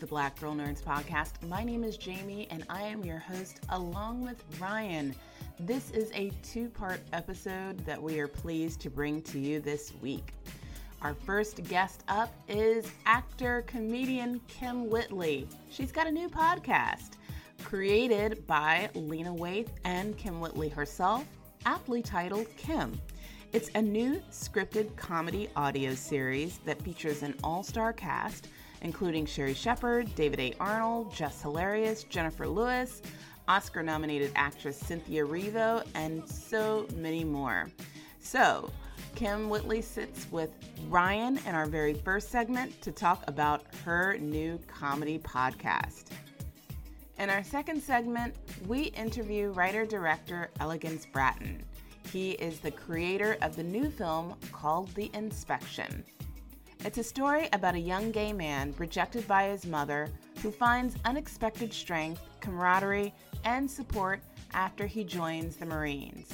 The Black Girl Nerds podcast. My name is Jamie and I am your host along with Ryan. This is a two part episode that we are pleased to bring to you this week. Our first guest up is actor comedian Kym Whitley. She's got a new podcast created by Lena Waithe and Kym Whitley herself, aptly titled Kim. It's a new scripted comedy audio series that features an all star cast, including Sherri Shepherd, David A. Arnold, Jess Hilarious, Jennifer Lewis, Oscar nominated actress Cynthia Erivo, and so many more. So, Kym Whitley sits with Ryan in our very first segment to talk about her new comedy podcast. In our second segment, we interview writer director Elegance Bratton. He is the creator of the new film called The Inspection. It's a story about a young gay man rejected by his mother who finds unexpected strength, camaraderie, and support after he joins the Marines.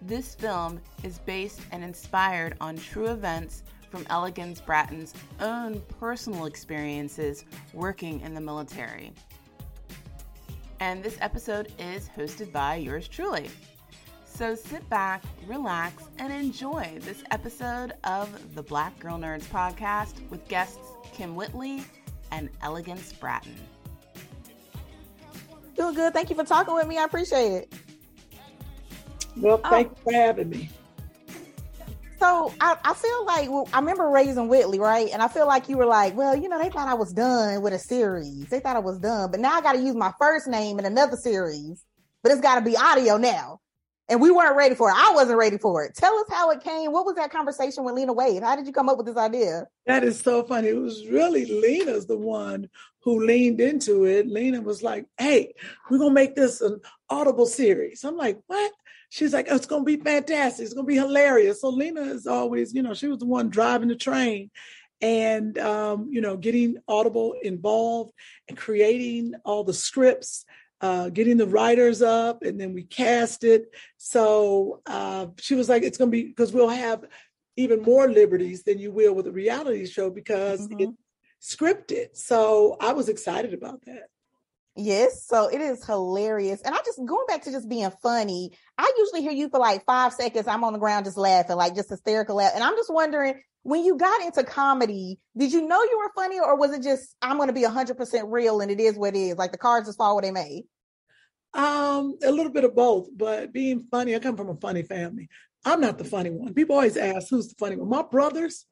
This film is based and inspired on true events from Elegance Bratton's own personal experiences working in the military. And this episode is hosted by yours truly. So sit back, relax, and enjoy this episode of the Black Girl Nerds podcast with guests Kym Whitley and Elegance Bratton. Doing good. Thank you for talking with me. I appreciate it. Well, oh. thank you for having me. So I, I feel like well, I remember raising Whitley, right? And I feel like you were like, well, you know, they thought I was done with a series. They thought I was done, but now I got to use my first name in another series, but it's got to be audio now. And we weren't ready for it. I wasn't ready for it. Tell us how it came. What was that conversation with Lena Waithe? How did you come up with this idea? That is so funny. It was really Lena's the one who leaned into it. Lena was like, hey, we're to make this an audible series. I'm like, what? She's like, oh, it's to be fantastic. It's to be hilarious. So Lena is always, you know, she was the one driving the train and, um, you know, getting Audible involved and creating all the scripts, uh, getting the writers up, and then we cast it. So uh, she was like, it's going to be, because we'll have even more liberties than you will with a reality show because Mhm. it's scripted. So I was excited about that. Yes, so it is hilarious. And I just going back to just being funny. I usually hear you for like five seconds. I'm on the ground just laughing, like just hysterical laugh. And I'm just wondering, when you got into comedy, did you know you were funny, or was it just I'm going to be 100 percent real and it is what it is? Like the cards just fall where they may. Um, a little bit of both, but being funny, I come from a funny family. I'm not the funny one. People always ask who's the funny one. My brothers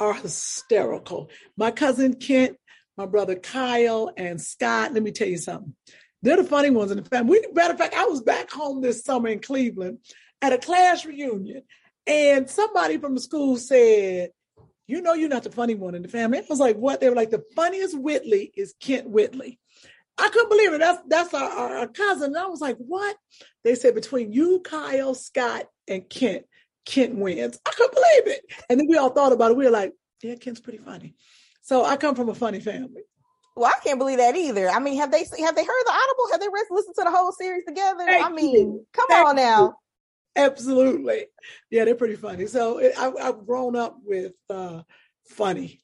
are hysterical. My cousin Kent, my brother Kyle, and Scott. Let me tell you something. They're the funny ones in the family. We, matter of fact, I was back home this summer in Cleveland at a class reunion, and somebody from the school said, "You know, you're not the funny one in the family." I was like, "What?" They were like, "The funniest Whitley is Kent Whitley." I couldn't believe it. That's that's our, our, our cousin. And I was like, what? They said between you, Kyle, Scott, and Kent, Kent wins. I couldn't believe it. And then we all thought about it. We were like, yeah, Kent's pretty funny. So I come from a funny family. Well, I can't believe that either. I mean, have they have they heard the audible? Have they re- listened to the whole series together? Thank I mean, you. come Thank on now. Absolutely. Yeah, they're pretty funny. So it, I, I've grown up with uh, funny.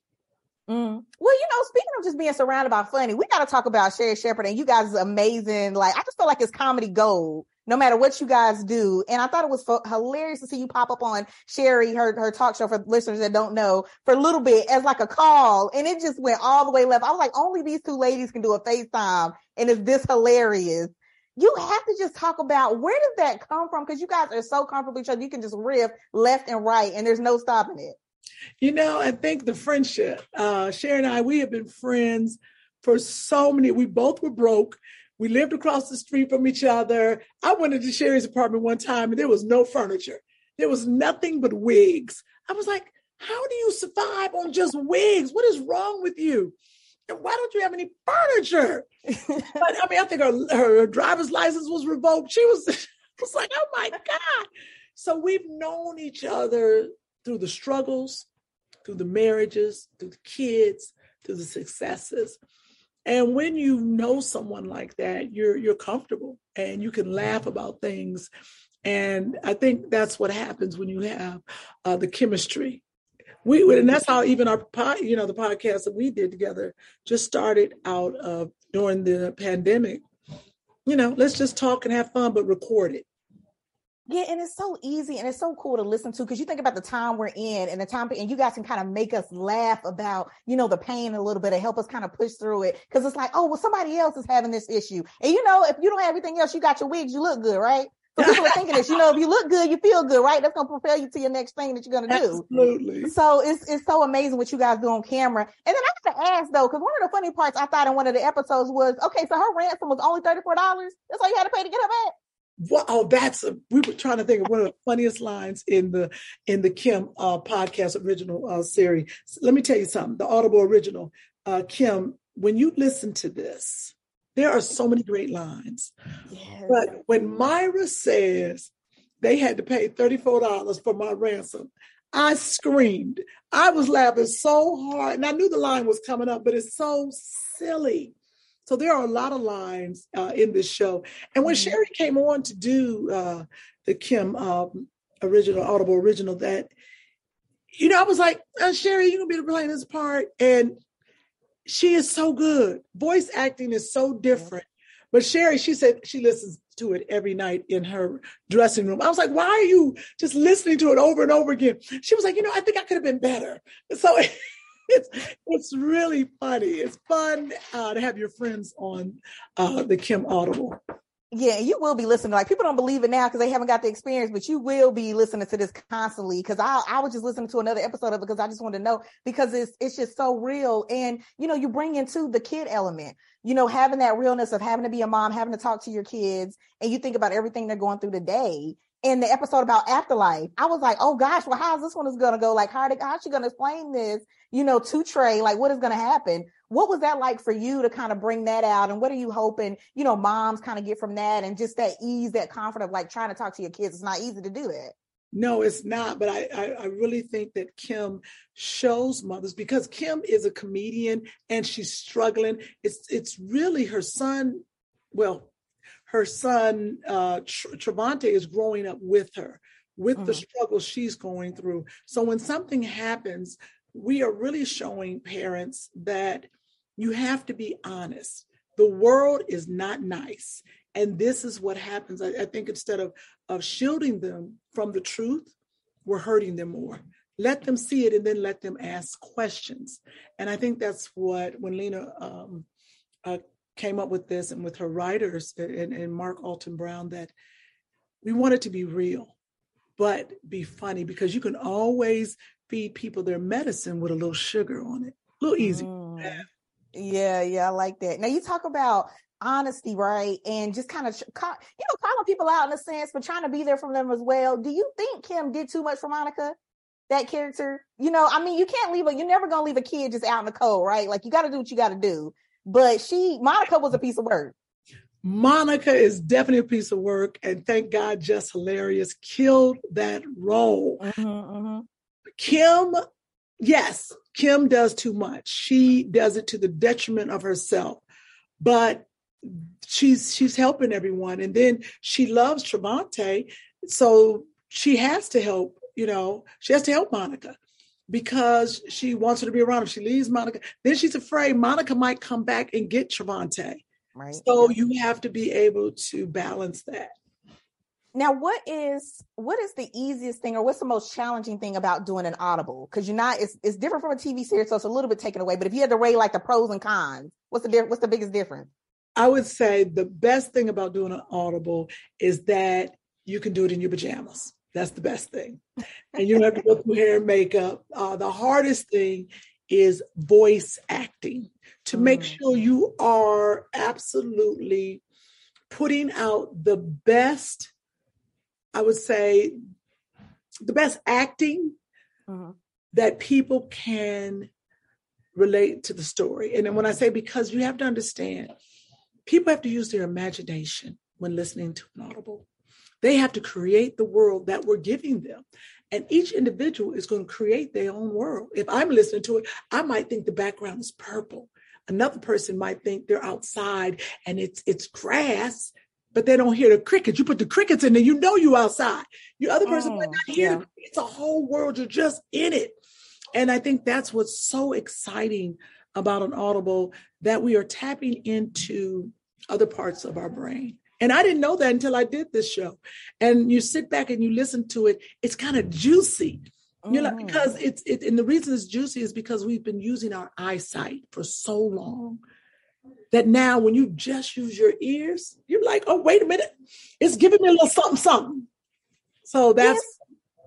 Mm. Well, you know, speaking of just being surrounded by funny, we got to talk about Sherri Shepherd and you guys' amazing. Like, I just feel like it's comedy gold, no matter what you guys do. And I thought it was hilarious to see you pop up on Sherri, her her talk show for listeners that don't know, for a little bit as like a call, and it just went all the way left. I was like, only these two ladies can do a FaceTime, and it's this hilarious. you have to just talk about where did that come from? Because you guys are so comfortable each other, you can just riff left and right, and there's no stopping it. You know, I think the friendship. Uh, Sherri and I, we have been friends for so many. We both were broke. We lived across the street from each other. I went into Sherri's apartment one time and there was no furniture. There was nothing but wigs. I was like, how do you survive on just wigs? What is wrong with you? And why don't you have any furniture? but I mean, I think her, her driver's license was revoked. She was, was like, oh my God. So we've known each other through the struggles, through the marriages, through the kids, through the successes. And when you know someone like that, you're you're comfortable and you can laugh about things. And I think that's what happens when you have uh, the chemistry. We and that's how even our you know the podcast that we did together just started out of during the pandemic. You know, let's just talk and have fun, but record it. Yeah, and it's so easy and it's so cool to listen to because you think about the time we're in and the time, and you guys can kind of make us laugh about, you know, the pain a little bit and help us kind of push through it. Cause it's like, oh, well, somebody else is having this issue. And you know, if you don't have everything else, you got your wigs, you look good, right? So people are thinking this, you know, if you look good, you feel good, right? That's gonna propel you to your next thing that you're gonna do. Absolutely. So it's it's so amazing what you guys do on camera. And then I have to ask though, because one of the funny parts I thought in one of the episodes was, okay, so her ransom was only $34. That's all you had to pay to get her back wow, oh, that's a, we were trying to think of one of the funniest lines in the in the Kim uh, podcast original uh, series. Let me tell you something. The Audible original, uh, Kim. When you listen to this, there are so many great lines. Yes. But when Myra says they had to pay thirty four dollars for my ransom, I screamed. I was laughing so hard, and I knew the line was coming up, but it's so silly. So there are a lot of lines uh, in this show. And when mm-hmm. Sherri came on to do uh, the Kim um, original, Audible original, that, you know, I was like, uh, Sherri, you're going to be playing this part. And she is so good. Voice acting is so different. But Sherri, she said she listens to it every night in her dressing room. I was like, why are you just listening to it over and over again? She was like, you know, I think I could have been better. So it's it's really funny. It's fun uh, to have your friends on uh, the Kim Audible. Yeah, you will be listening. Like people don't believe it now because they haven't got the experience, but you will be listening to this constantly. Because I I was just listening to another episode of it because I just wanted to know because it's it's just so real. And you know, you bring into the kid element. You know, having that realness of having to be a mom, having to talk to your kids, and you think about everything they're going through today in the episode about afterlife, I was like, oh gosh, well, how's this one is gonna go? Like, how how's she gonna explain this, you know, to Trey? Like, what is gonna happen? What was that like for you to kind of bring that out? And what are you hoping, you know, moms kind of get from that and just that ease, that comfort of like trying to talk to your kids? It's not easy to do that. No, it's not. But I, I, I, really think that Kim shows mothers because Kim is a comedian and she's struggling. It's it's really her son. Well, her son uh, Tr- Travante is growing up with her, with mm-hmm. the struggles she's going through. So when something happens, we are really showing parents that you have to be honest. The world is not nice. And this is what happens. I, I think instead of, of shielding them from the truth, we're hurting them more. Let them see it and then let them ask questions. And I think that's what, when Lena um, uh, came up with this and with her writers and, and Mark Alton Brown that we want it to be real, but be funny because you can always feed people their medicine with a little sugar on it. A little easy. Mm. Yeah, yeah, I like that. Now you talk about honesty, right? And just kind of, you know, calling people out in a sense, but trying to be there for them as well. Do you think Kim did too much for Monica? That character, you know, I mean, you can't leave a, you're never gonna leave a kid just out in the cold, right? Like you got to do what you got to do. But she, Monica was a piece of work. Monica is definitely a piece of work, and thank God, Jess Hilarious killed that role. Mm-hmm, mm-hmm. Kim, yes, Kim does too much. She does it to the detriment of herself, but she's she's helping everyone, and then she loves Travante, so she has to help. You know, she has to help Monica because she wants her to be around. If she leaves Monica, then she's afraid Monica might come back and get Travante. Right. So you have to be able to balance that. Now, what is what is the easiest thing, or what's the most challenging thing about doing an audible? Because you're not it's it's different from a TV series, so it's a little bit taken away. But if you had to rate like the pros and cons, what's the what's the biggest difference? I would say the best thing about doing an audible is that you can do it in your pajamas. That's the best thing. And you don't have to go through hair and makeup. Uh, the hardest thing is voice acting to make Mm. sure you are absolutely putting out the best, I would say, the best acting Mhm. that people can relate to the story. And then when I say because you have to understand, people have to use their imagination when listening to an audible. They have to create the world that we're giving them. And each individual is going to create their own world. If I'm listening to it, I might think the background is purple. Another person might think they're outside and it's it's grass, but they don't hear the crickets. You put the crickets in there, you know you outside. Your other person might Mm, not hear yeah. it's a whole world. You're just in it. And I think that's what's so exciting about an audible that we are tapping into other parts of our brain. And I didn't know that until I did this show. And you sit back and you listen to it, it's kind of juicy. You know, Mhm. because it's it, and the reason it's juicy is because we've been using our eyesight for so long that now when you just use your ears, you're like, oh, wait a minute, it's giving me a little something, something. So that's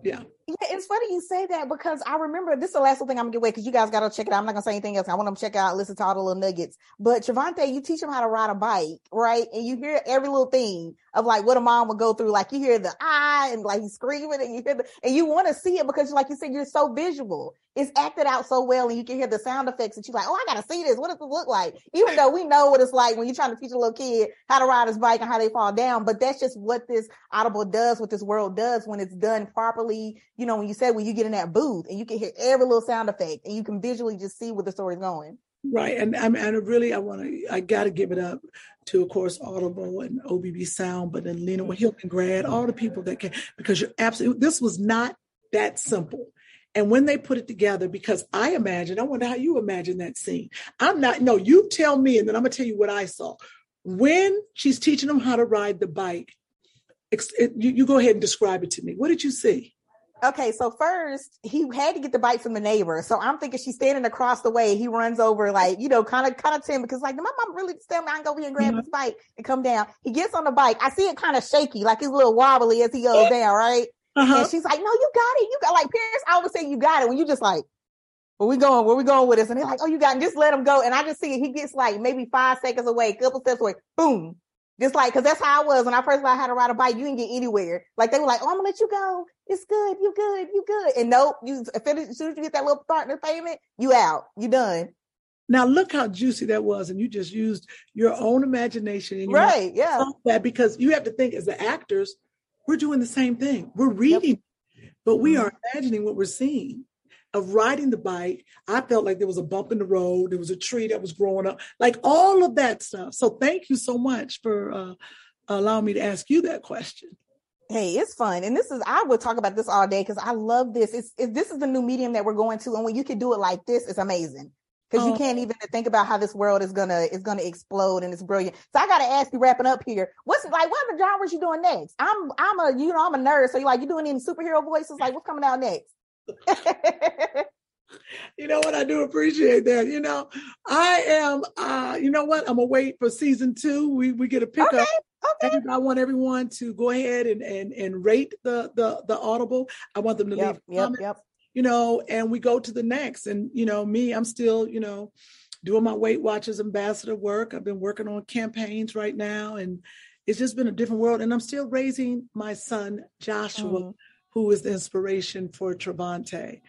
yeah. Yeah, it's funny you say that because I remember this is the last little thing I'm gonna get away because you guys gotta check it out. I'm not gonna say anything else. I want them to check out, listen to all the little nuggets. But Trevante, you teach them how to ride a bike, right? And you hear every little thing of like what a mom would go through. Like you hear the eye and like he's screaming and you hear the and you want to see it because like you said, you're so visual. It's acted out so well and you can hear the sound effects and you're like, oh, I gotta see this. What does it look like? Even though we know what it's like when you're trying to teach a little kid how to ride his bike and how they fall down. But that's just what this Audible does, what this world does when it's done properly. You know, when you said when you get in that booth and you can hear every little sound effect and you can visually just see where the story's going. Right. And I'm and really I want to I gotta give it up to of course Audible and OBB Sound, but then Lena mm-hmm. Hilton Grad, all the people that can because you're absolutely this was not that simple. And when they put it together, because I imagine, I wonder how you imagine that scene. I'm not, no, you tell me, and then I'm gonna tell you what I saw. When she's teaching them how to ride the bike, ex- it- you, you go ahead and describe it to me. What did you see? Okay, so first he had to get the bike from the neighbor. So I'm thinking she's standing across the way. He runs over, like, you know, kind of kind of timid because like my mom really stand can go over here and grab Mhm. his bike and come down. He gets on the bike. I see it kind of shaky, like he's a little wobbly as he goes down, right? Uh-huh. And she's like, No, you got it. You got like parents I always say you got it when you just like, where we going? Where we going with this? And they're like, Oh, you got it. Just let him go. And I just see it. He gets like maybe five seconds away, a couple steps away, boom. Just like, cause that's how I was when I first learned how to ride a bike. You didn't get anywhere. Like they were like, "Oh, I'm gonna let you go. It's good. You good. You good." And nope, you finish as soon as you get that little partner payment, you out. You done. Now look how juicy that was, and you just used your own imagination and you Right? Yeah. that because you have to think as the actors, we're doing the same thing. We're reading, but we Mhm. are imagining what we're seeing. Of riding the bike, I felt like there was a bump in the road, there was a tree that was growing up, like all of that stuff. So thank you so much for uh, allowing me to ask you that question. Hey, it's fun, and this is I would talk about this all day because I love this. It's, it, this is the new medium that we're going to, and when you can do it like this, it's amazing. Because you Oh. can't even think about how this world is gonna is gonna explode, and it's brilliant. So I gotta ask you, wrapping up here, what's like what other genres you doing next? I'm I'm a you know I'm a nerd, so you like you doing any superhero voices? Like what's coming out next? You know what? I do appreciate that. You know, I am. uh, You know what? I'm gonna wait for season two. We we get a pickup. okay, okay. Every- I want everyone to go ahead and and and rate the the the Audible. I want them to Yep, leave yep, comments, yep. you know, and we go to the next. And you know, me, I'm still, you know, doing my Weight Watchers ambassador work. I've been working on campaigns right now, and it's just been a different world. And I'm still raising my son Joshua, Mhm. Who is the inspiration for Travante.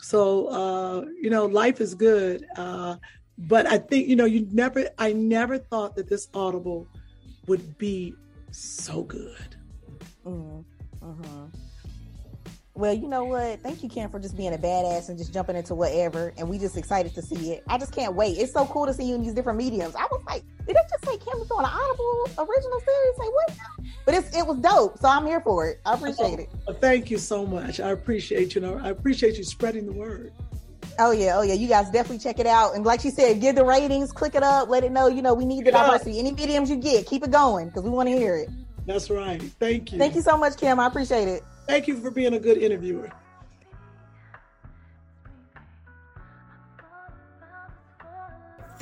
So uh, you know, life is good. Uh, but I think, you know, you never I never thought that this Audible would be so good. Mhm, mhm. Well, you know what? Thank you, Kim, for just being a badass and just jumping into whatever. And we just excited to see it. I just can't wait. It's so cool to see you in these different mediums. I was like, did just say Kim was doing an Audible original series? Say what? But it's it was dope. So I'm here for it. I appreciate it. Well, thank you so much. I appreciate you. I appreciate you spreading the word. Oh yeah, oh yeah. You guys definitely check it out. And like she said, give the ratings, click it up, let it know. You know, we need the Yeah. diversity. Any mediums you get, keep it going because we want to hear it. That's right. Thank you. Thank you so much, Kim. I appreciate it. Thank you for being a good interviewer.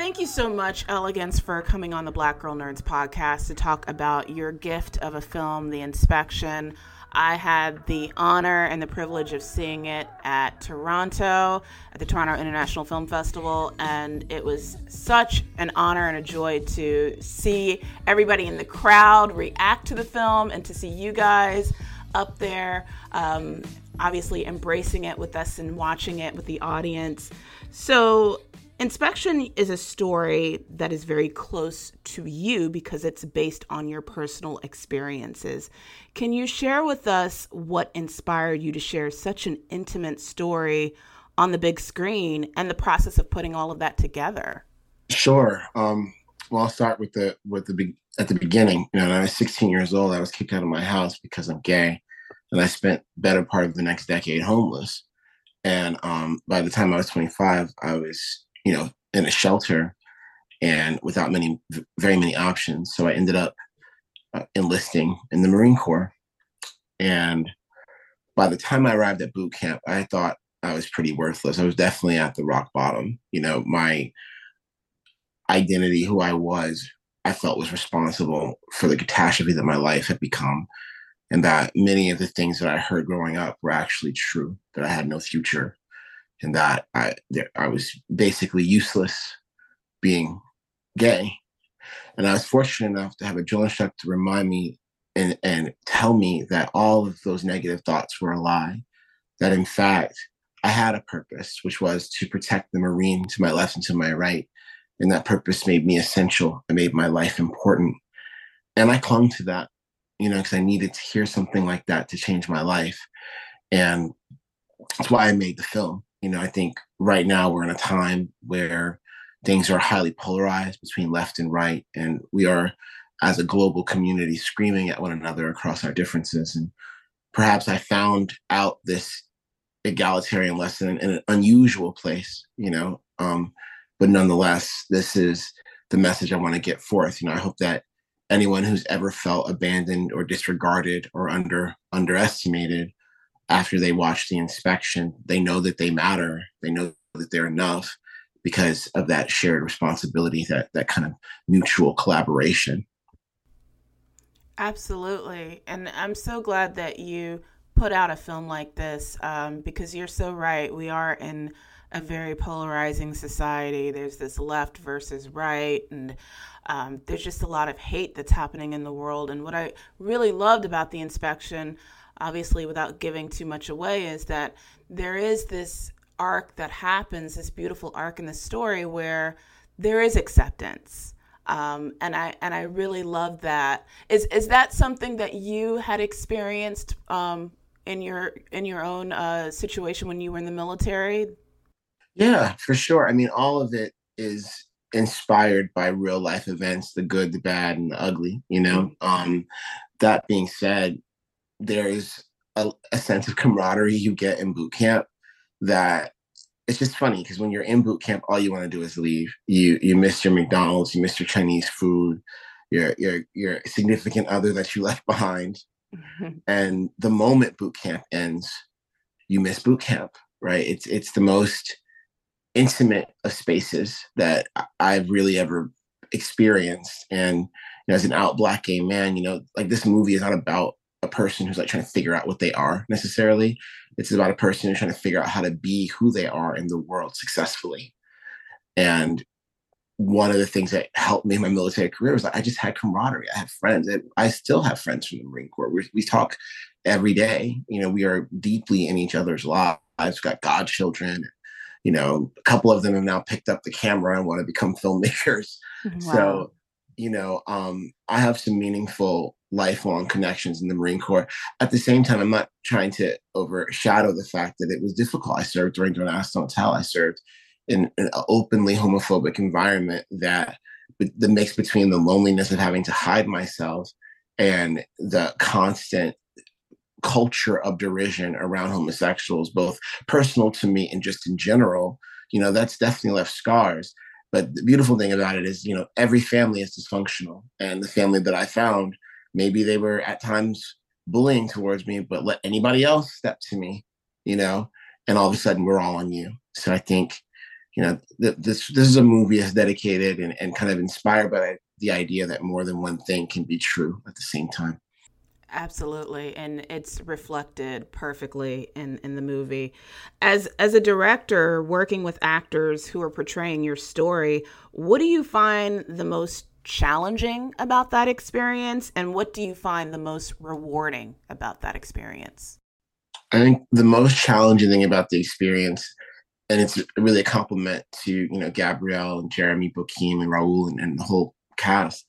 Thank you so much, Elegance, for coming on the Black Girl Nerds podcast to talk about your gift of a film, The Inspection. I had the honor and the privilege of seeing it at Toronto, at the Toronto International Film Festival, and it was such an honor and a joy to see everybody in the crowd react to the film and to see you guys up there, um, obviously embracing it with us and watching it with the audience. So, Inspection is a story that is very close to you because it's based on your personal experiences. Can you share with us what inspired you to share such an intimate story on the big screen and the process of putting all of that together? Sure. Um, well, I'll start with the with the be- at the beginning. You know, when I was 16 years old, I was kicked out of my house because I'm gay, and I spent better part of the next decade homeless. And um, by the time I was 25, I was you know, in a shelter and without many, very many options. So I ended up uh, enlisting in the Marine Corps. And by the time I arrived at boot camp, I thought I was pretty worthless. I was definitely at the rock bottom. You know, my identity, who I was, I felt was responsible for the catastrophe that my life had become. And that many of the things that I heard growing up were actually true, that I had no future, and that I I was basically useless being gay. And I was fortunate enough to have a drill instructor to remind me and, and tell me that all of those negative thoughts were a lie. That in fact, I had a purpose, which was to protect the Marine to my left and to my right. And that purpose made me essential. It made my life important. And I clung to that, you know, because I needed to hear something like that to change my life. And that's why I made the film you know, I think right now we're in a time where things are highly polarized between left and right, and we are, as a global community, screaming at one another across our differences. And perhaps I found out this egalitarian lesson in an unusual place, you know. Um, but nonetheless, this is the message I want to get forth. You know, I hope that anyone who's ever felt abandoned or disregarded or under underestimated after they watch the inspection, they know that they matter. They know that they're enough because of that shared responsibility, that that kind of mutual collaboration. Absolutely, and I'm so glad that you put out a film like this um, because you're so right. We are in a very polarizing society. There's this left versus right, and um, there's just a lot of hate that's happening in the world. And what I really loved about the inspection obviously without giving too much away, is that there is this arc that happens, this beautiful arc in the story where there is acceptance. Um, and I and I really love that. Is is that something that you had experienced um, in your in your own uh, situation when you were in the military? Yeah, for sure. I mean, all of it is inspired by real life events, the good, the bad, and the ugly. You know. Mm-hmm. Um, that being said, there's a, a sense of camaraderie you get in boot camp that it's just funny because when you're in boot camp, all you want to do is leave. You you miss your McDonald's, you miss your Chinese food, your your your significant other that you left behind. And the moment boot camp ends, you miss boot camp, right? It's it's the most intimate of spaces that I've really ever experienced. And you know, as an out black gay man, you know, like this movie is not about a person who's like trying to figure out what they are necessarily. It's about a person who's trying to figure out how to be who they are in the world successfully. And one of the things that helped me in my military career was like I just had camaraderie. I had friends. I still have friends from the Marine Corps. We, we talk every day. You know, we are deeply in each other's lives. We've got godchildren. You know, a couple of them have now picked up the camera and want to become filmmakers. Wow. So, you know, um, I have some meaningful lifelong connections in the Marine Corps. At the same time, I'm not trying to overshadow the fact that it was difficult. I served during Don't Ask, Don't Tell. I served in an openly homophobic environment that the mix between the loneliness of having to hide myself and the constant culture of derision around homosexuals, both personal to me and just in general, you know, that's definitely left scars. But the beautiful thing about it is, you know, every family is dysfunctional. And the family that I found maybe they were at times bullying towards me, but let anybody else step to me, you know, and all of a sudden we're all on you. So I think you know, th- this this is a movie that's dedicated and, and kind of inspired by the idea that more than one thing can be true at the same time. Absolutely, and it's reflected perfectly in in the movie. As as a director working with actors who are portraying your story, what do you find the most challenging about that experience and what do you find the most rewarding about that experience? I think the most challenging thing about the experience and it's really a compliment to you know Gabrielle and Jeremy Bokeem and Raul and, and the whole cast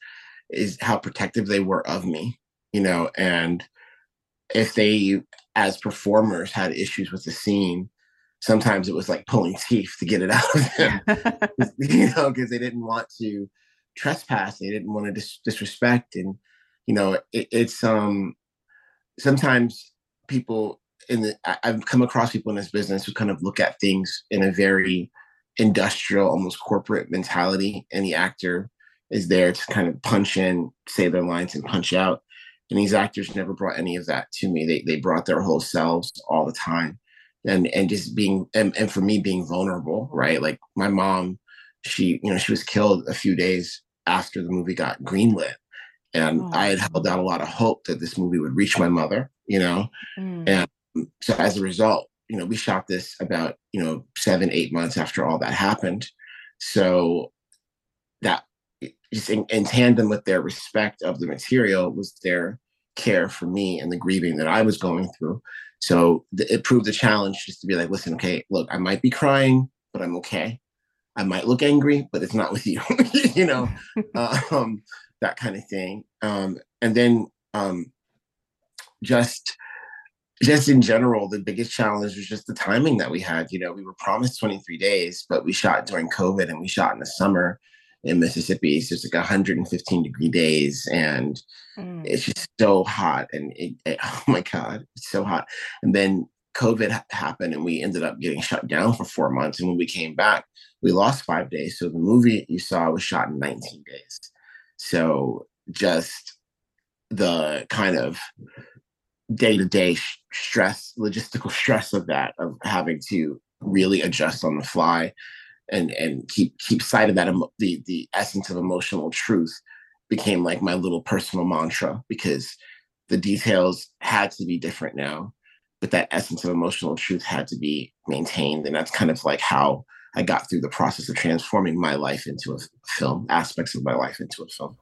is how protective they were of me you know and if they as performers had issues with the scene sometimes it was like pulling teeth to get it out of them you know because they didn't want to trespass they didn't want to dis- disrespect and you know it, it's um sometimes people in the I, I've come across people in this business who kind of look at things in a very industrial, almost corporate mentality, and the actor is there to kind of punch in, say their lines, and punch out. And these actors never brought any of that to me. They they brought their whole selves all the time, and and just being and, and for me being vulnerable, right? Like my mom, she you know she was killed a few days after the movie got greenlit, and oh. I had held out a lot of hope that this movie would reach my mother, you know, mm. and so as a result, you know, we shot this about, you know, seven, eight months after all that happened. So that just in, in tandem with their respect of the material was their care for me and the grieving that I was going through. So th- it proved a challenge just to be like, listen, okay, look, I might be crying, but I'm okay. I might look angry, but it's not with you, you know, um, that kind of thing. Um, and then um, just just in general, the biggest challenge was just the timing that we had. You know, we were promised 23 days, but we shot during COVID and we shot in the summer in Mississippi. So it's like 115 degree days and mm. it's just so hot. And it, it, oh my God, it's so hot. And then COVID ha- happened and we ended up getting shut down for four months. And when we came back, we lost five days. So the movie you saw was shot in 19 days. So just the kind of day to day stress, logistical stress of that, of having to really adjust on the fly and and keep keep sight of that the the essence of emotional truth became like my little personal mantra because the details had to be different now but that essence of emotional truth had to be maintained and that's kind of like how i got through the process of transforming my life into a film aspects of my life into a film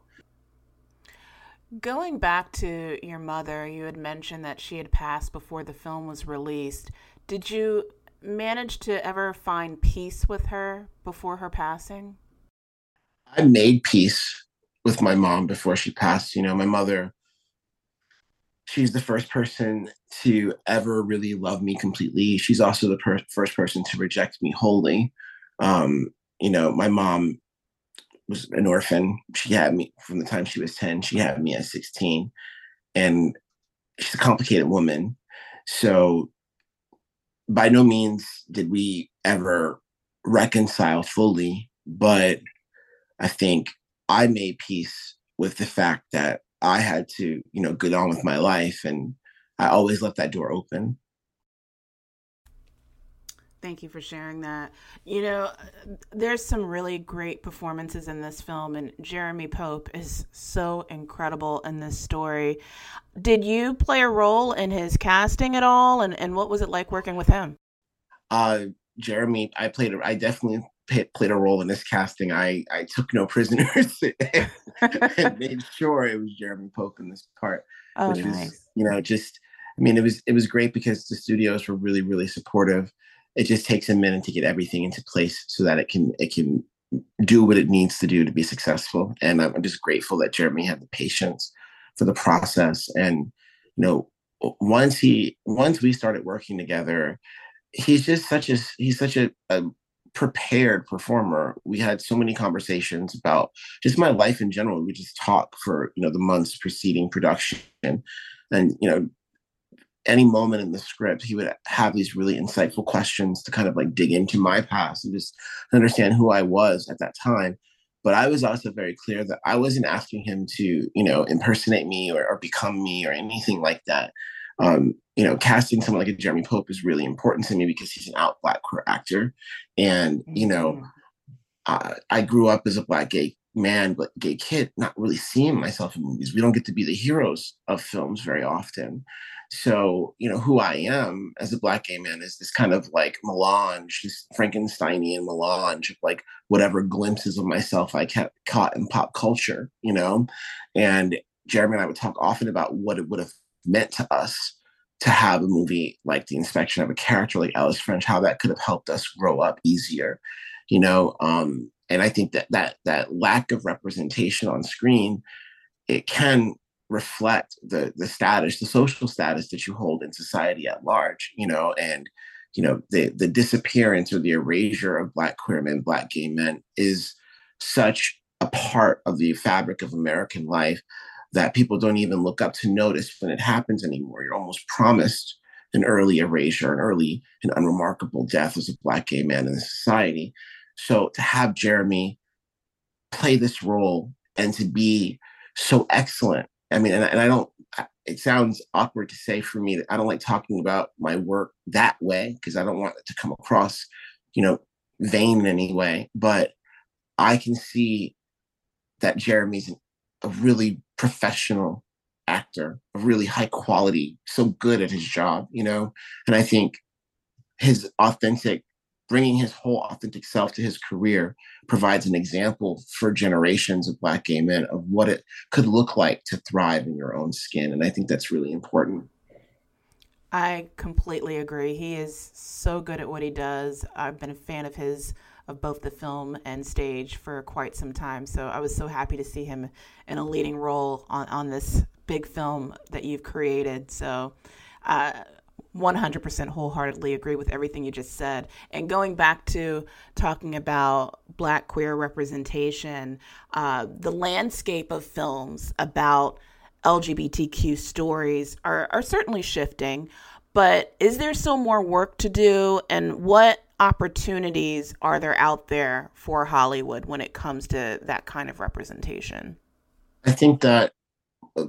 Going back to your mother, you had mentioned that she had passed before the film was released. Did you manage to ever find peace with her before her passing? I made peace with my mom before she passed. You know, my mother, she's the first person to ever really love me completely. She's also the per- first person to reject me wholly. Um, you know, my mom was an orphan. She had me from the time she was 10. She had me at 16. And she's a complicated woman. So by no means did we ever reconcile fully, but I think I made peace with the fact that I had to, you know, get on with my life and I always left that door open. Thank you for sharing that. You know, there's some really great performances in this film, and Jeremy Pope is so incredible in this story. Did you play a role in his casting at all, and, and what was it like working with him? Uh, Jeremy, I played. I definitely played a role in this casting. I I took no prisoners and made sure it was Jeremy Pope in this part, oh, which nice. was you know just. I mean, it was it was great because the studios were really really supportive it just takes a minute to get everything into place so that it can it can do what it needs to do to be successful. And I'm just grateful that Jeremy had the patience for the process. And you know, once he once we started working together, he's just such a he's such a, a prepared performer. We had so many conversations about just my life in general. We just talk for you know the months preceding production, and you know any moment in the script, he would have these really insightful questions to kind of like dig into my past and just understand who I was at that time. But I was also very clear that I wasn't asking him to, you know, impersonate me or, or become me or anything like that. Um, you know, casting someone like a Jeremy Pope is really important to me because he's an out black queer actor, and you know, uh, I grew up as a black gay man, but gay kid, not really seeing myself in movies. We don't get to be the heroes of films very often. So, you know, who I am as a black gay man is this kind of like melange, this Frankensteinian melange of like whatever glimpses of myself I kept caught in pop culture, you know? And Jeremy and I would talk often about what it would have meant to us to have a movie like The Inspection of a character like Ellis French, how that could have helped us grow up easier, you know? Um, and I think that that that lack of representation on screen, it can reflect the the status, the social status that you hold in society at large, you know, and you know the the disappearance or the erasure of black queer men, black gay men is such a part of the fabric of American life that people don't even look up to notice when it happens anymore. You're almost promised an early erasure, an early and unremarkable death as a black gay man in society. So to have Jeremy play this role and to be so excellent I mean, and, and I don't, it sounds awkward to say for me that I don't like talking about my work that way because I don't want it to come across, you know, vain in any way. But I can see that Jeremy's a really professional actor, a really high quality, so good at his job, you know? And I think his authentic bringing his whole authentic self to his career provides an example for generations of black gay men of what it could look like to thrive in your own skin and i think that's really important. I completely agree. He is so good at what he does. I've been a fan of his of both the film and stage for quite some time so i was so happy to see him in a leading role on, on this big film that you've created so uh, 100% wholeheartedly agree with everything you just said. And going back to talking about Black queer representation, uh, the landscape of films about LGBTQ stories are, are certainly shifting. But is there still more work to do? And what opportunities are there out there for Hollywood when it comes to that kind of representation? I think that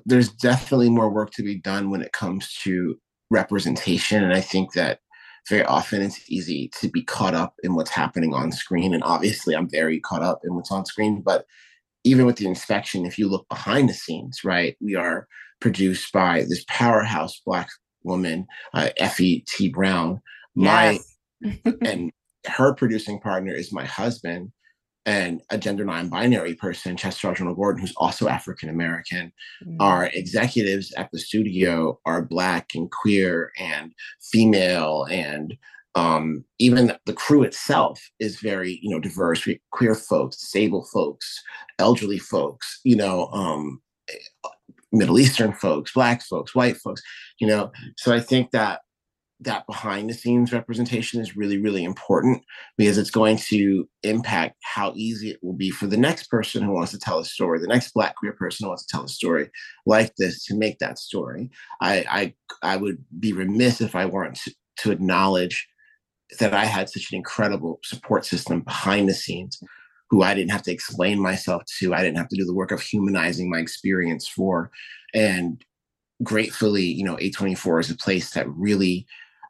there's definitely more work to be done when it comes to representation. And I think that very often it's easy to be caught up in what's happening on screen. And obviously, I'm very caught up in what's on screen. But even with the inspection, if you look behind the scenes, right, we are produced by this powerhouse Black woman, uh, Effie T. Brown. My yes. and her producing partner is my husband and a gender non-binary person, Chester Algernal Gordon, who's also African American. Mm-hmm. Our executives at the studio are black and queer and female, and um, even the crew itself is very, you know, diverse. We, queer folks, disabled folks, elderly folks, you know, um, Middle Eastern folks, black folks, white folks, you know. So I think that that behind the scenes representation is really really important because it's going to impact how easy it will be for the next person who wants to tell a story the next black queer person who wants to tell a story like this to make that story. I i, I would be remiss if i weren't to, to acknowledge that i had such an incredible support system behind the scenes who i didn't have to explain myself to. I didn't have to do the work of humanizing my experience for. And gratefully you know a24 is a place that really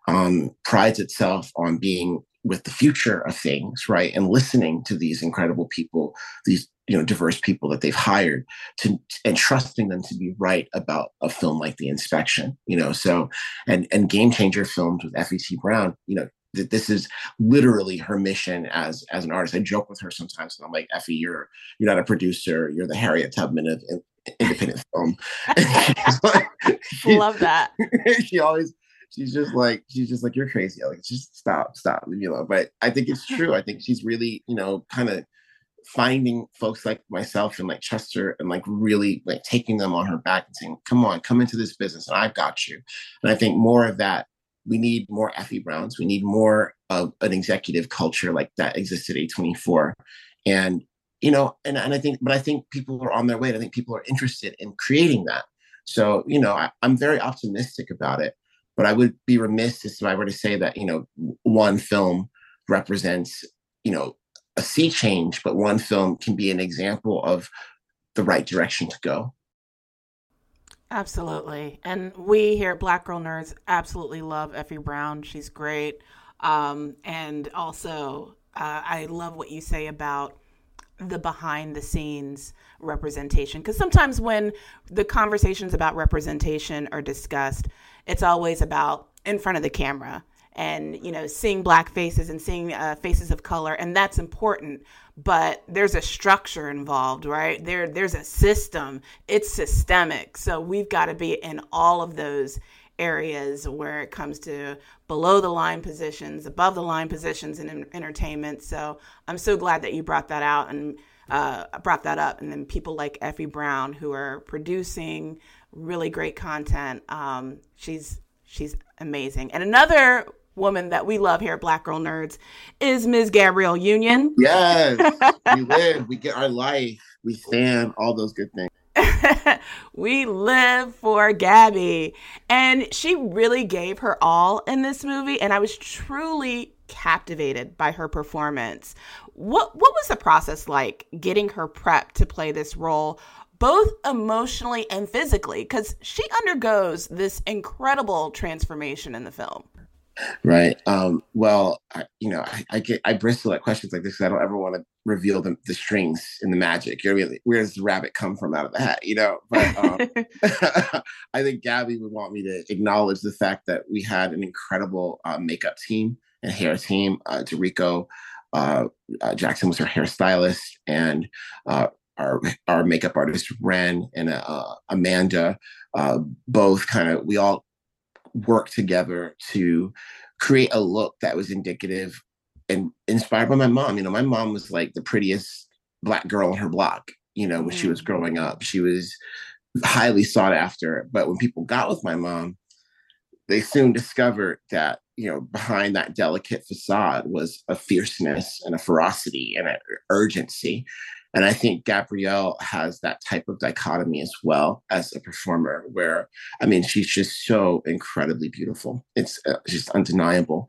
um, prides itself on being with the future of things, right? And listening to these incredible people, these you know diverse people that they've hired to and trusting them to be right about a film like The Inspection, you know. So and and Game Changer Films with Effie T. Brown, you know, that this is literally her mission as as an artist. I joke with her sometimes, and I'm like, Effie, you're you're not a producer, you're the Harriet Tubman of independent film. like, Love that. she always she's just like she's just like you're crazy like just stop stop leave me alone. But i think it's true. I think she's really you know kind of finding folks like myself and like chester and like really like taking them on her back and saying come on come into this business and i've got you. And i think more of that we need more effie browns. We need more of an executive culture like that exists at a24 and you know and, and i think but i think people are on their way i think people are interested in creating that. So you know I, i'm very optimistic about it but I would be remiss if I were to say that, you know, one film represents, you know, a sea change, but one film can be an example of the right direction to go. Absolutely. And we here at Black Girl Nerds absolutely love Effie Brown. She's great. Um, and also, uh, I love what you say about the behind the scenes representation. Because sometimes when the conversations about representation are discussed, it's always about in front of the camera and you know seeing black faces and seeing uh, faces of color and that's important. But there's a structure involved right? There there's a system. It's systemic. So we've got to be in all of those areas where it comes to below the line positions above the line positions in entertainment. So i'm so glad that you brought that out and uh, brought that up. And then people like effie brown who are producing really great content um, she's she's amazing and another woman that we love here at Black Girl Nerds is Ms. Gabrielle Union. Yes, we live, we get our life, we stand, all those good things. we live for Gabby. And she really gave her all in this movie. And I was truly captivated by her performance. What what was the process like getting her prep to play this role? Both emotionally and physically, because she undergoes this incredible transformation in the film. Right um well I, you know I, I, get i bristle at questions like this because i don't ever want to reveal the, the strings and the magic. You know where does the rabbit come from out of the hat you know? But um, i think gabby would want me to acknowledge the fact that we had an incredible uh, makeup team and hair team. Uh, Dorico, uh, uh, jackson was her hairstylist and uh, our our makeup artist Ren and uh, Amanda, uh, both kind of we all worked together to create a look that was indicative and inspired by my mom. You know, my mom was like the prettiest black girl on her block, you know, when mm. she was mm. growing up. She was highly sought after. But when people got with my mom, they soon discovered that, you know, behind that delicate facade was a fierceness and a ferocity and an urgency and I think Gabrielle has that type of dichotomy as well as a performer, where I mean, she's just so incredibly beautiful. It's uh, just undeniable.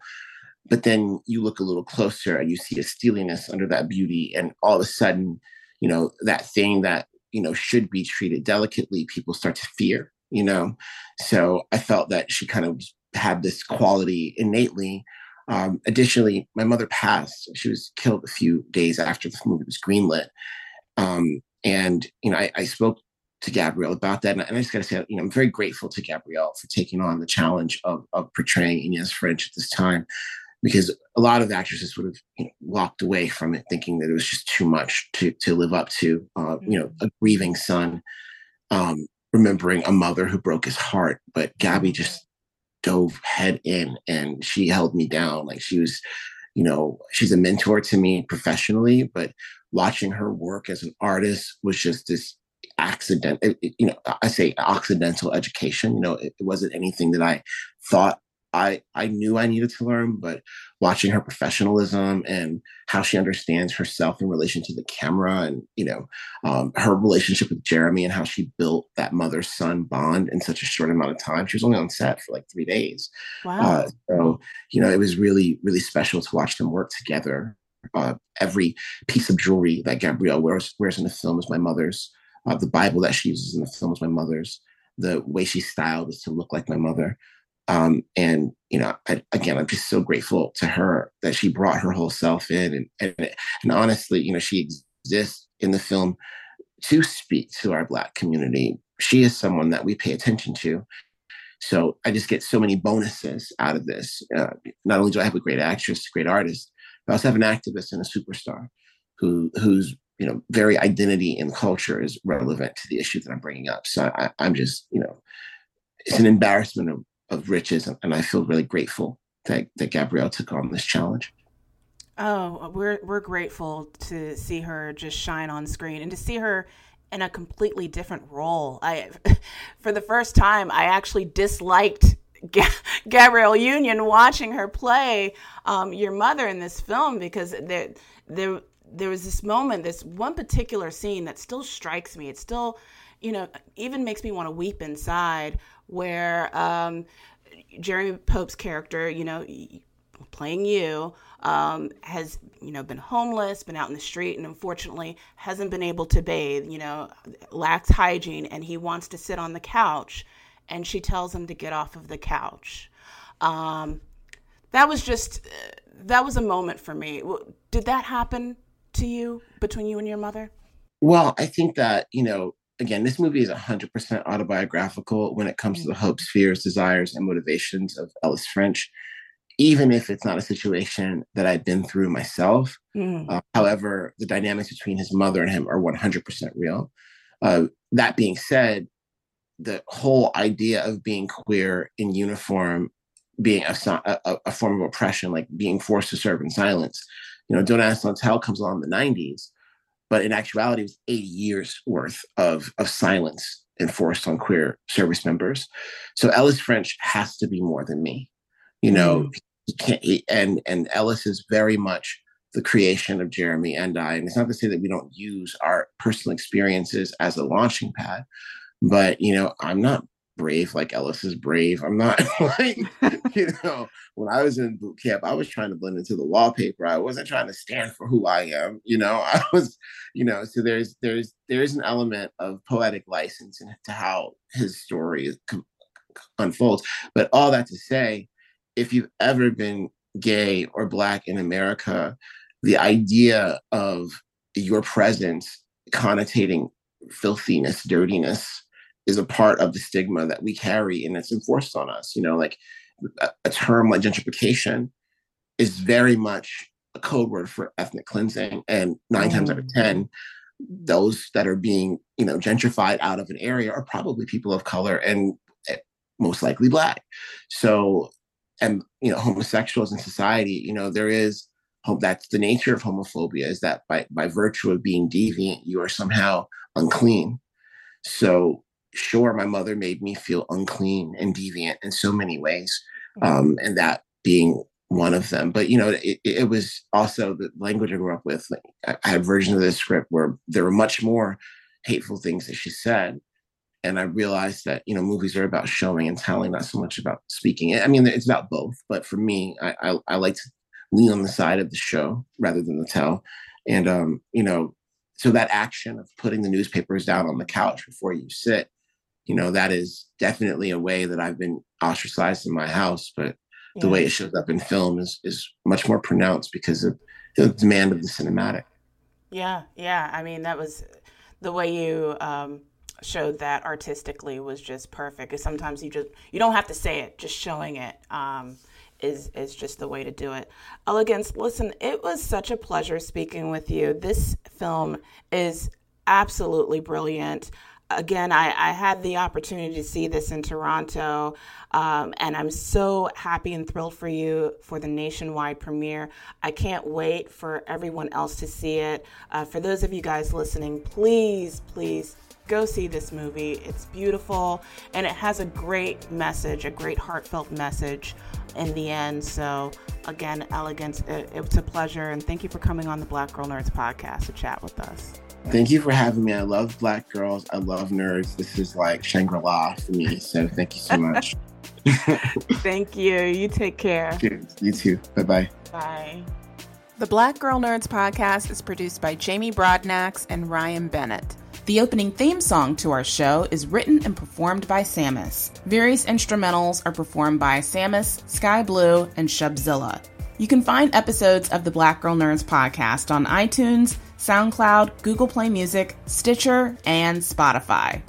But then you look a little closer and you see a steeliness under that beauty, and all of a sudden, you know, that thing that you know should be treated delicately, people start to fear. You know, so I felt that she kind of had this quality innately um, additionally, my mother passed. She was killed a few days after the movie was greenlit. Um, and, you know, I, I, spoke to Gabrielle about that. And I, just got to say, you know, I'm very grateful to Gabrielle for taking on the challenge of, of portraying Inez French at this time, because a lot of actresses would have you know, walked away from it thinking that it was just too much to, to live up to, uh, you know, a grieving son, um, remembering a mother who broke his heart. But Gabby just dove head in and she held me down. Like she was, you know, she's a mentor to me professionally, but watching her work as an artist was just this accident. It, it, you know, I say accidental education. You know, it, it wasn't anything that I thought I I knew I needed to learn, but watching her professionalism and how she understands herself in relation to the camera, and you know, um, her relationship with Jeremy and how she built that mother son bond in such a short amount of time. She was only on set for like three days. Wow! Uh, so you know, it was really really special to watch them work together. Uh, every piece of jewelry that Gabrielle wears wears in the film is my mother's. Uh, the Bible that she uses in the film is my mother's. The way she styled is to look like my mother. Um, and you know, I, again, I'm just so grateful to her that she brought her whole self in, and, and and honestly, you know, she exists in the film to speak to our Black community. She is someone that we pay attention to. So I just get so many bonuses out of this. Uh, not only do I have a great actress, great artist, but I also have an activist and a superstar who whose you know very identity and culture is relevant to the issue that I'm bringing up. So I, I'm just you know, it's an embarrassment of of riches, and I feel really grateful that that Gabrielle took on this challenge. Oh, we're we're grateful to see her just shine on screen and to see her in a completely different role. I, for the first time, I actually disliked Gabrielle Union watching her play um, your mother in this film because there there there was this moment, this one particular scene that still strikes me. It still, you know, even makes me want to weep inside where um, Jeremy Pope's character, you know, playing you, um, has you know been homeless, been out in the street, and unfortunately hasn't been able to bathe. You know, lacks hygiene, and he wants to sit on the couch, and she tells him to get off of the couch. Um, that was just that was a moment for me. Did that happen to you between you and your mother? Well, I think that you know again, this movie is 100% autobiographical when it comes to the hopes, fears, desires, and motivations of Ellis French even if it's not a situation that I've been through myself. Mm. Uh, however, the dynamics between his mother and him are 100% real. Uh, that being said, the whole idea of being queer in uniform being a, a, a, form of oppression, like being forced to serve in silence. You know, Don't Ask, Don't Tell comes along in the 90s, but in actuality, it was 80 years worth of, of silence enforced on queer service members. So Ellis French has to be more than me you know mm. he can't he, and and ellis is very much the creation of jeremy and i and it's not to say that we don't use our personal experiences as a launching pad but you know i'm not brave like ellis is brave. I'm not like you know when i was in boot camp i was trying to blend into the wallpaper. I wasn't trying to stand for who i am you know? I was you know so there's there's there's an element of poetic license into how his story unfolds. But all that to say if you've ever been gay or black in America, the idea of your presence connotating filthiness, dirtiness is a part of the stigma that we carry and it's enforced on us. You know, like a, a term like gentrification is very much a code word for ethnic cleansing. And nine mm. times out of mm. 10, those that are being, you know, gentrified out of an area are probably people of color and eh, most likely black. So and you know homosexuals in society you know there is that's the nature of homophobia is that by by virtue of being deviant you are somehow unclean so sure my mother made me feel unclean and deviant in so many ways mm-hmm. um, and that being one of them but you know it, it was also the language i grew up with like, i had versions of the script where there were much more hateful things that she said and I realized that you know movies are about showing and telling, not so much about speaking. I mean, it's about both, but for me, I, I, I like to lean on the side of the show rather than the tell, and um, you know, so that action of putting the newspapers down on the couch before you sit, you know, that is definitely a way that I've been ostracized in my house, but yeah. the way it shows up in film is is much more pronounced because of the demand of the cinematic. Yeah, yeah. I mean, that was the way you. Um showed that artistically was just perfect. Because sometimes you just you don't have to say it, just showing it um, is is just the way to do it. Elegance, listen, it was such a pleasure speaking with you. This film is absolutely brilliant. Again, I, I had the opportunity to see this in Toronto, um, and I'm so happy and thrilled for you for the nationwide premiere. I can't wait for everyone else to see it. Uh, for those of you guys listening, please, please go see this movie. It's beautiful and it has a great message, a great heartfelt message in the end. So, again, Elegance, it, it's a pleasure. And thank you for coming on the Black Girl Nerds podcast to chat with us. Thank you for having me. I love black girls. I love nerds. This is like Shangri La for me. So, thank you so much. thank you. You take care. You too. Bye bye. Bye. The Black Girl Nerds podcast is produced by Jamie Broadnax and Ryan Bennett. The opening theme song to our show is written and performed by Sammus. Various instrumentals are performed by Sammus, Sky Blue, and Shubzilla. You can find episodes of the Black Girl Nerds podcast on iTunes, SoundCloud, Google Play Music, Stitcher, and Spotify.